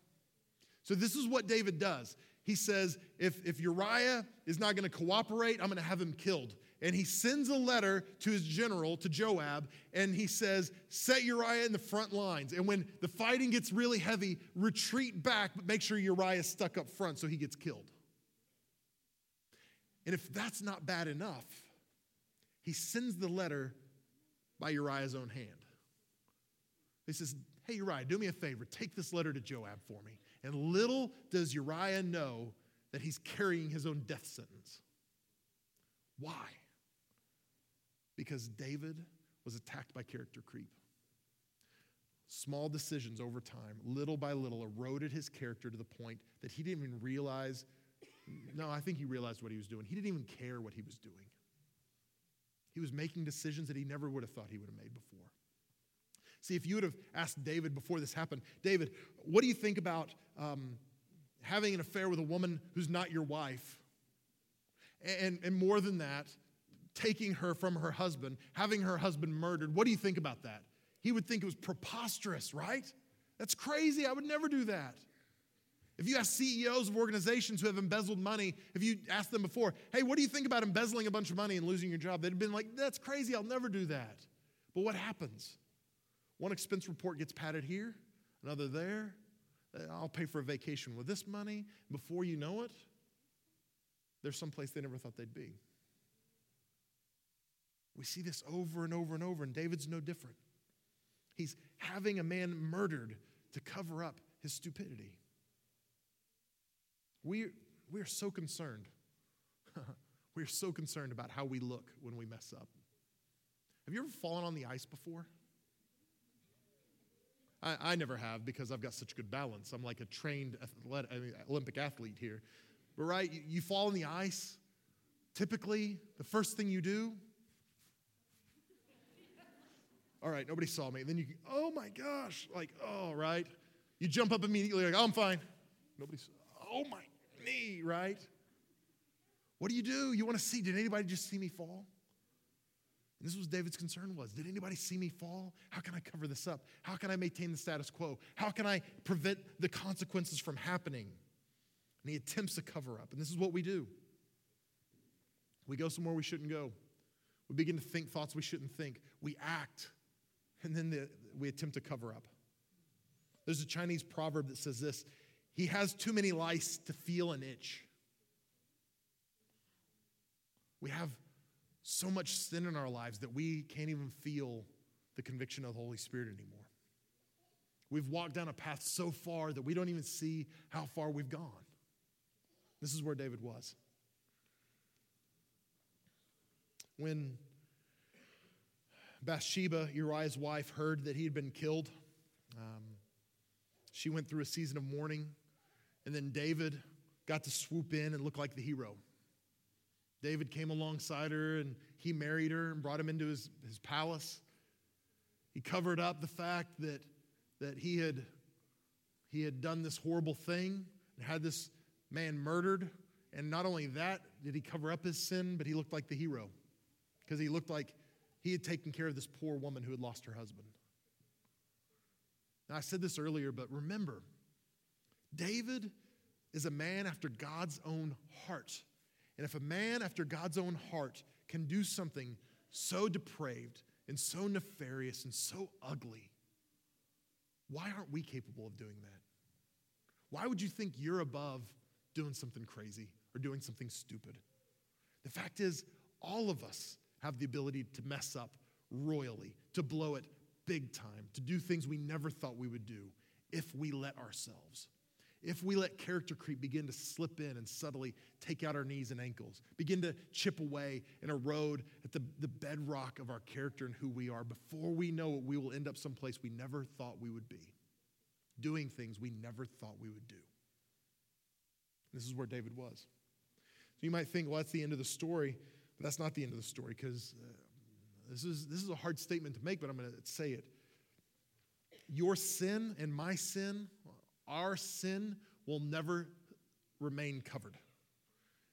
So, this is what David does. He says, If, if Uriah is not going to cooperate, I'm going to have him killed and he sends a letter to his general, to Joab, and he says, Set Uriah in the front lines. And when the fighting gets really heavy, retreat back, but make sure Uriah is stuck up front so he gets killed. And if that's not bad enough, he sends the letter by Uriah's own hand. He says, Hey, Uriah, do me a favor. Take this letter to Joab for me. And little does Uriah know that he's carrying his own death sentence. Why? Because David was attacked by character creep. Small decisions over time, little by little, eroded his character to the point that he didn't even realize. No, I think he realized what he was doing. He didn't even care what he was doing. He was making decisions that he never would have thought he would have made before. See, if you would have asked David before this happened, David, what do you think about um, having an affair with a woman who's not your wife? And, and more than that, taking her from her husband, having her husband murdered. What do you think about that? He would think it was preposterous, right? That's crazy. I would never do that. If you ask CEOs of organizations who have embezzled money, if you asked them before, hey, what do you think about embezzling a bunch of money and losing your job? They'd have been like, that's crazy. I'll never do that. But what happens? One expense report gets padded here, another there. Uh, I'll pay for a vacation with this money. Before you know it, there's some place they never thought they'd be. We see this over and over and over, and David's no different. He's having a man murdered to cover up his stupidity. We, we are so concerned. we are so concerned about how we look when we mess up. Have you ever fallen on the ice before? I, I never have because I've got such good balance. I'm like a trained athletic, I mean, Olympic athlete here. But right, you, you fall on the ice. Typically, the first thing you do all right, nobody saw me. And then you, oh my gosh, like, oh, right? You jump up immediately, like, oh, I'm fine. Nobody saw, oh my knee, right? What do you do? You want to see, did anybody just see me fall? And this was David's concern was, did anybody see me fall? How can I cover this up? How can I maintain the status quo? How can I prevent the consequences from happening? And he attempts to cover up. And this is what we do. We go somewhere we shouldn't go. We begin to think thoughts we shouldn't think. We act and then the, we attempt to cover up. There's a Chinese proverb that says this He has too many lice to feel an itch. We have so much sin in our lives that we can't even feel the conviction of the Holy Spirit anymore. We've walked down a path so far that we don't even see how far we've gone. This is where David was. When Bathsheba, Uriah's wife, heard that he had been killed. Um, she went through a season of mourning, and then David got to swoop in and look like the hero. David came alongside her and he married her and brought him into his, his palace. He covered up the fact that, that he, had, he had done this horrible thing and had this man murdered. And not only that, did he cover up his sin, but he looked like the hero because he looked like he had taken care of this poor woman who had lost her husband. Now, I said this earlier, but remember, David is a man after God's own heart. And if a man after God's own heart can do something so depraved and so nefarious and so ugly, why aren't we capable of doing that? Why would you think you're above doing something crazy or doing something stupid? The fact is, all of us have the ability to mess up royally, to blow it big time, to do things we never thought we would do if we let ourselves. If we let character creep begin to slip in and subtly take out our knees and ankles, begin to chip away and erode at the, the bedrock of our character and who we are, before we know it, we will end up someplace we never thought we would be, doing things we never thought we would do. This is where David was. So you might think, well, that's the end of the story, but that's not the end of the story because uh, this, is, this is a hard statement to make, but I'm going to say it. Your sin and my sin, our sin, will never remain covered.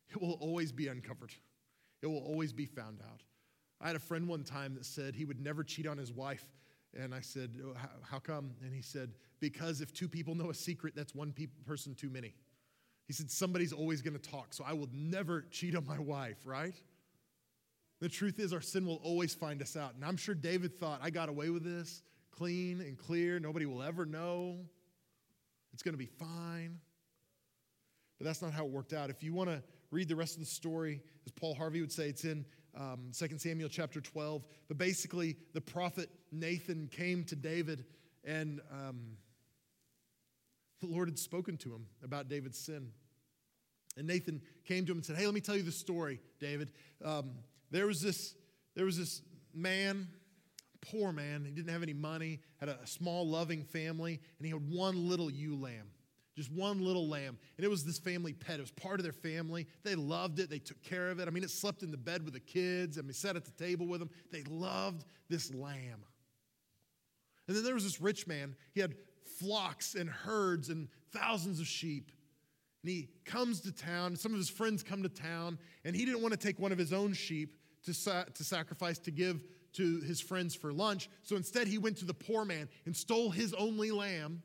It will always be uncovered, it will always be found out. I had a friend one time that said he would never cheat on his wife. And I said, oh, How come? And he said, Because if two people know a secret, that's one pe- person too many. He said, Somebody's always going to talk, so I will never cheat on my wife, right? The truth is, our sin will always find us out. And I'm sure David thought, I got away with this clean and clear. Nobody will ever know. It's going to be fine. But that's not how it worked out. If you want to read the rest of the story, as Paul Harvey would say, it's in um, 2 Samuel chapter 12. But basically, the prophet Nathan came to David, and um, the Lord had spoken to him about David's sin. And Nathan came to him and said, Hey, let me tell you the story, David. Um, there was this, there was this man, poor man. He didn't have any money, had a small, loving family, and he had one little ewe lamb. Just one little lamb. And it was this family pet. It was part of their family. They loved it. They took care of it. I mean, it slept in the bed with the kids. I mean, sat at the table with them. They loved this lamb. And then there was this rich man. He had flocks and herds and thousands of sheep. And he comes to town. Some of his friends come to town, and he didn't want to take one of his own sheep to, sa- to sacrifice to give to his friends for lunch. So instead, he went to the poor man and stole his only lamb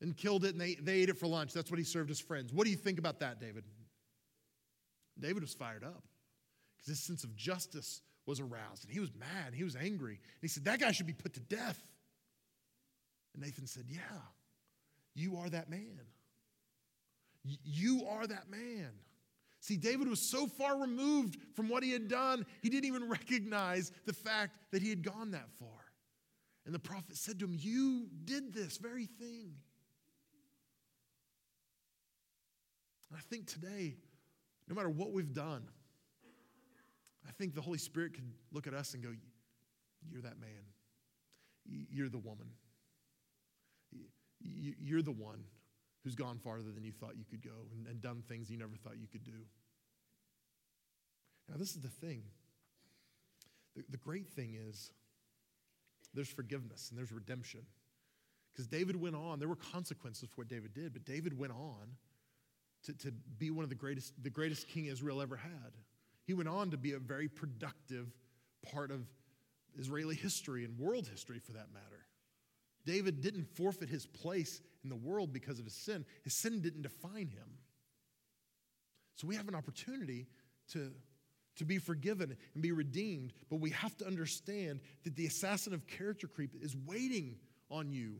and killed it, and they, they ate it for lunch. That's what he served his friends. What do you think about that, David? David was fired up because his sense of justice was aroused, and he was mad. and He was angry. And he said, That guy should be put to death. And Nathan said, Yeah, you are that man. You are that man. See, David was so far removed from what he had done, he didn't even recognize the fact that he had gone that far. And the prophet said to him, You did this very thing. And I think today, no matter what we've done, I think the Holy Spirit could look at us and go, You're that man. You're the woman. You're the one who's gone farther than you thought you could go and, and done things you never thought you could do. Now, this is the thing. The, the great thing is there's forgiveness and there's redemption. Because David went on, there were consequences for what David did, but David went on to, to be one of the greatest, the greatest king Israel ever had. He went on to be a very productive part of Israeli history and world history for that matter. David didn't forfeit his place in the world because of his sin. His sin didn't define him. So we have an opportunity to, to be forgiven and be redeemed, but we have to understand that the assassin of character creep is waiting on you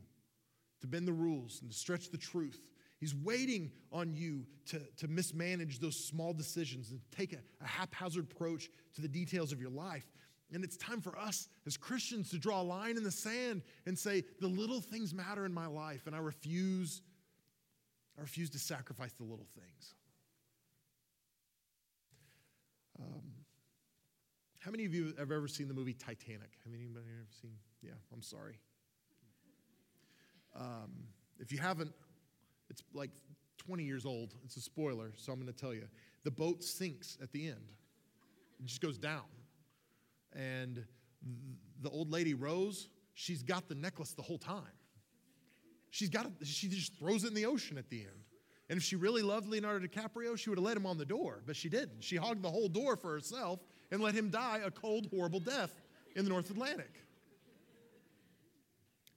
to bend the rules and to stretch the truth. He's waiting on you to, to mismanage those small decisions and take a, a haphazard approach to the details of your life. And it's time for us as Christians to draw a line in the sand and say, the little things matter in my life, and I refuse, I refuse to sacrifice the little things. Um, how many of you have ever seen the movie Titanic? Have anybody ever seen? Yeah, I'm sorry. Um, if you haven't, it's like 20 years old. It's a spoiler, so I'm going to tell you. The boat sinks at the end. It just goes down. And the old lady, Rose, she's got the necklace the whole time. She's got it, she just throws it in the ocean at the end. And if she really loved Leonardo DiCaprio, she would have let him on the door, but she didn't. She hogged the whole door for herself and let him die a cold, horrible death in the North Atlantic.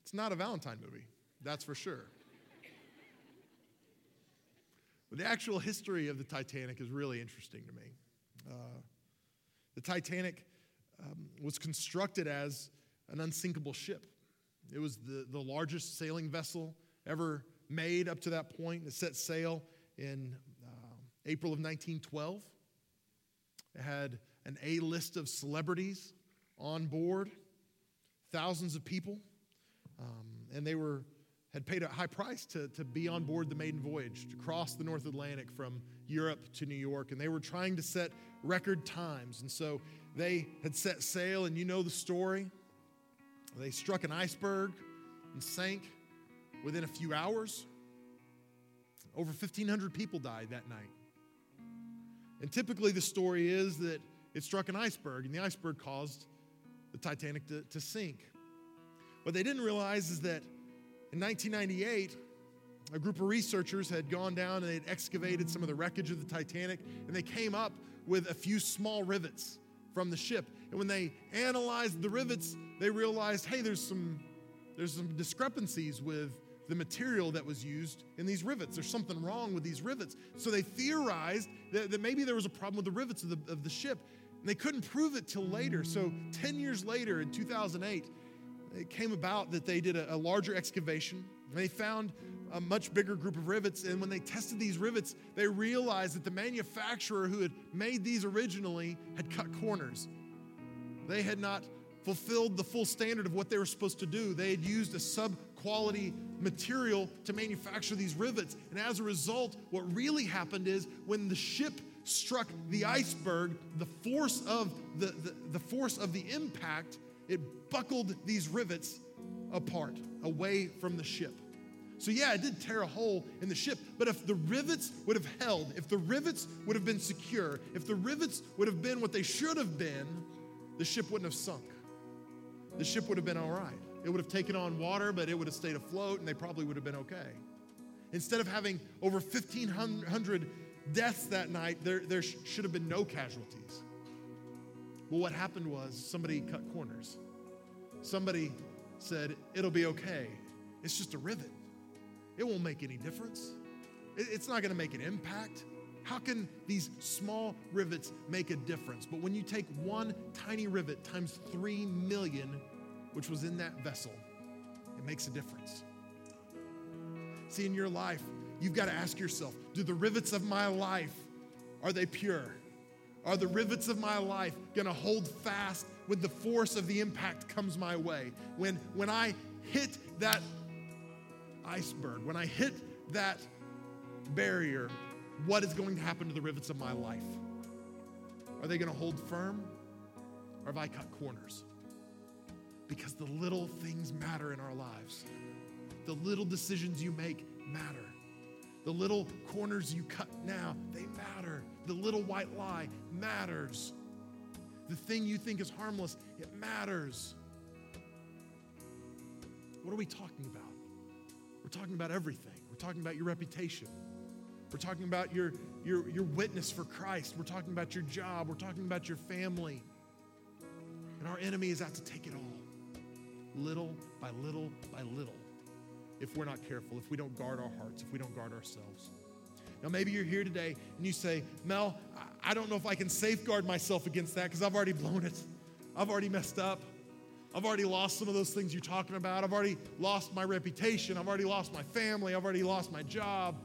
It's not a Valentine movie, that's for sure. But the actual history of the Titanic is really interesting to me. Uh, the Titanic um, was constructed as an unsinkable ship. It was the, the largest sailing vessel ever made up to that point. It set sail in uh, April of 1912. It had an A list of celebrities on board, thousands of people, um, and they were had paid a high price to, to be on board the maiden voyage to cross the North Atlantic from Europe to New York, and they were trying to set record times. And so they had set sail, and you know the story. They struck an iceberg and sank within a few hours. Over 1,500 people died that night. And typically, the story is that it struck an iceberg, and the iceberg caused the Titanic to, to sink. What they didn't realize is that in 1998, a group of researchers had gone down and they'd excavated some of the wreckage of the Titanic, and they came up with a few small rivets from the ship. And when they analyzed the rivets, they realized, hey, there's some there's some discrepancies with the material that was used in these rivets. There's something wrong with these rivets. So they theorized that, that maybe there was a problem with the rivets of the, of the ship. And they couldn't prove it till later. So 10 years later, in 2008, it came about that they did a, a larger excavation. They found a much bigger group of rivets. And when they tested these rivets, they realized that the manufacturer who had made these originally had cut corners. They had not fulfilled the full standard of what they were supposed to do. They had used a sub quality material to manufacture these rivets. And as a result, what really happened is when the ship struck the iceberg, the force of the, the, the force of the impact, it buckled these rivets apart, away from the ship. So, yeah, it did tear a hole in the ship, but if the rivets would have held, if the rivets would have been secure, if the rivets would have been what they should have been, the ship wouldn't have sunk. The ship would have been all right. It would have taken on water, but it would have stayed afloat and they probably would have been okay. Instead of having over 1,500 deaths that night, there, there should have been no casualties. Well, what happened was somebody cut corners. Somebody said, It'll be okay. It's just a rivet. It won't make any difference. It's not going to make an impact. How can these small rivets make a difference? But when you take one tiny rivet times three million, which was in that vessel, it makes a difference. See, in your life, you've got to ask yourself do the rivets of my life, are they pure? Are the rivets of my life going to hold fast when the force of the impact comes my way? When, when I hit that iceberg, when I hit that barrier, what is going to happen to the rivets of my life? Are they going to hold firm or have I cut corners? Because the little things matter in our lives. The little decisions you make matter. The little corners you cut now, they matter. The little white lie matters. The thing you think is harmless, it matters. What are we talking about? We're talking about everything. We're talking about your reputation. We're talking about your, your, your witness for Christ. We're talking about your job. We're talking about your family. And our enemy is out to take it all, little by little by little if we're not careful, if we don't guard our hearts, if we don't guard ourselves. Now, maybe you're here today and you say, Mel, I don't know if I can safeguard myself against that because I've already blown it. I've already messed up. I've already lost some of those things you're talking about. I've already lost my reputation. I've already lost my family. I've already lost my job.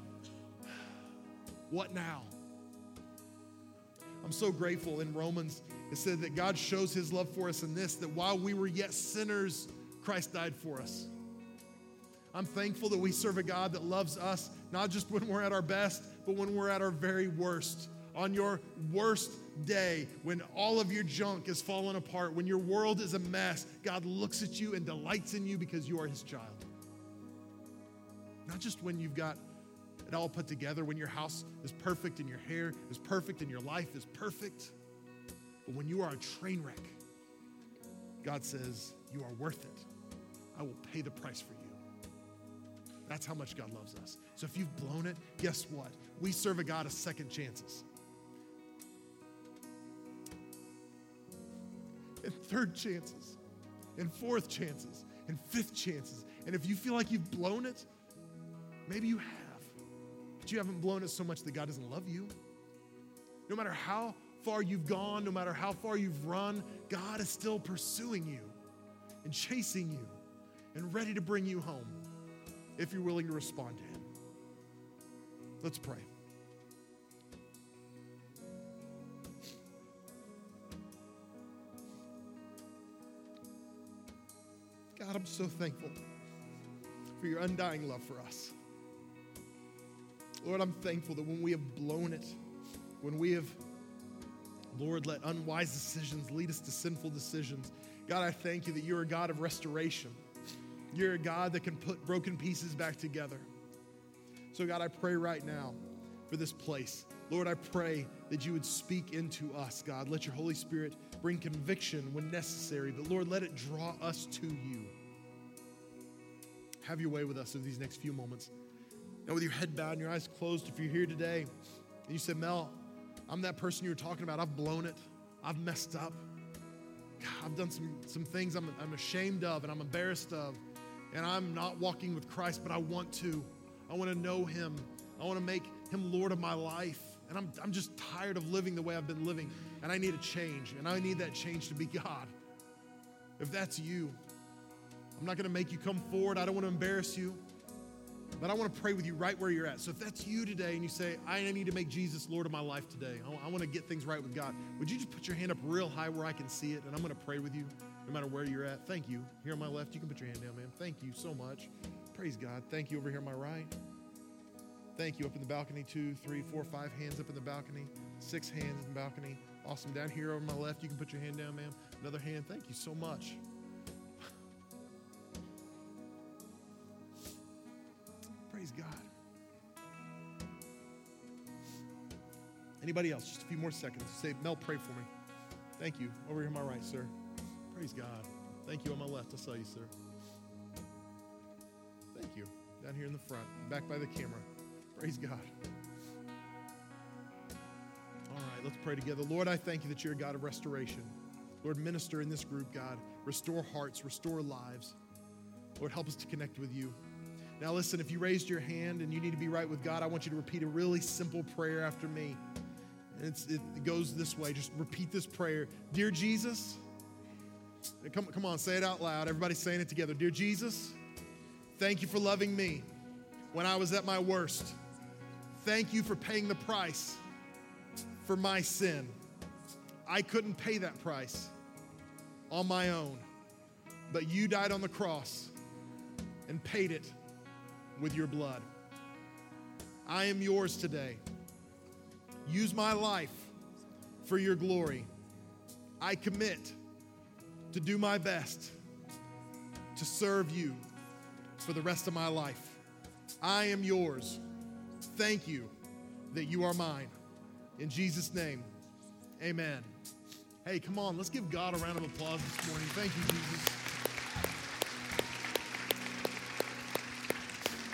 What now? I'm so grateful in Romans, it said that God shows his love for us in this that while we were yet sinners, Christ died for us. I'm thankful that we serve a God that loves us, not just when we're at our best, but when we're at our very worst. On your worst day, when all of your junk is falling apart, when your world is a mess, God looks at you and delights in you because you are his child. Not just when you've got it all put together, when your house is perfect and your hair is perfect and your life is perfect. But when you are a train wreck, God says, You are worth it. I will pay the price for you. That's how much God loves us. So if you've blown it, guess what? We serve a God of second chances. And third chances, and fourth chances, and fifth chances. And if you feel like you've blown it, maybe you have, but you haven't blown it so much that God doesn't love you. No matter how far you've gone, no matter how far you've run, God is still pursuing you and chasing you and ready to bring you home if you're willing to respond to Him. Let's pray. God, I'm so thankful for your undying love for us. Lord, I'm thankful that when we have blown it, when we have, Lord, let unwise decisions lead us to sinful decisions, God, I thank you that you're a God of restoration. You're a God that can put broken pieces back together. So, God, I pray right now for this place. Lord, I pray that you would speak into us, God. Let your Holy Spirit bring conviction when necessary, but Lord, let it draw us to you. Have your way with us in these next few moments. Now, with your head bowed and your eyes closed, if you're here today and you said, Mel, I'm that person you were talking about, I've blown it, I've messed up. I've done some, some things I'm, I'm ashamed of and I'm embarrassed of, and I'm not walking with Christ, but I want to. I want to know Him. I want to make Him Lord of my life. And I'm, I'm just tired of living the way I've been living, and I need a change, and I need that change to be God. If that's you, I'm not going to make you come forward. I don't want to embarrass you. But I want to pray with you right where you're at. So if that's you today and you say, I need to make Jesus Lord of my life today, I, want to get things right with God, would you just put your hand up real high where I can see it? And I'm going to pray with you no matter where you're at. Thank you. Here on my left, you can put your hand down, man. Thank you so much. Praise God. Thank you over here on my right. Thank you up in the balcony, two, three, four, five hands up in the balcony, six hands in the balcony. Awesome. Down here over my left, you can put your hand down, ma'am. Another hand. Thank you so much. Praise God. Anybody else? Just a few more seconds. Say, Mel, pray for me. Thank you. Over here on my right, sir. Praise God. Thank you on my left. I saw you, sir. Thank you. Down here in the front, back by the camera. Praise God. All right, let's pray together. Lord, I thank you that you're a God of restoration. Lord, minister in this group, God. Restore hearts, restore lives. Lord, help us to connect with you. Now, listen, if you raised your hand and you need to be right with God, I want you to repeat a really simple prayer after me. And it goes this way. Just repeat this prayer Dear Jesus, come, come on, say it out loud. Everybody's saying it together. Dear Jesus, thank you for loving me when I was at my worst. Thank you for paying the price for my sin. I couldn't pay that price on my own, but you died on the cross and paid it with your blood. I am yours today. Use my life for your glory. I commit to do my best to serve you for the rest of my life. I am yours. Thank you that you are mine. In Jesus' name, amen. Hey, come on, let's give God a round of applause this morning. Thank you, Jesus.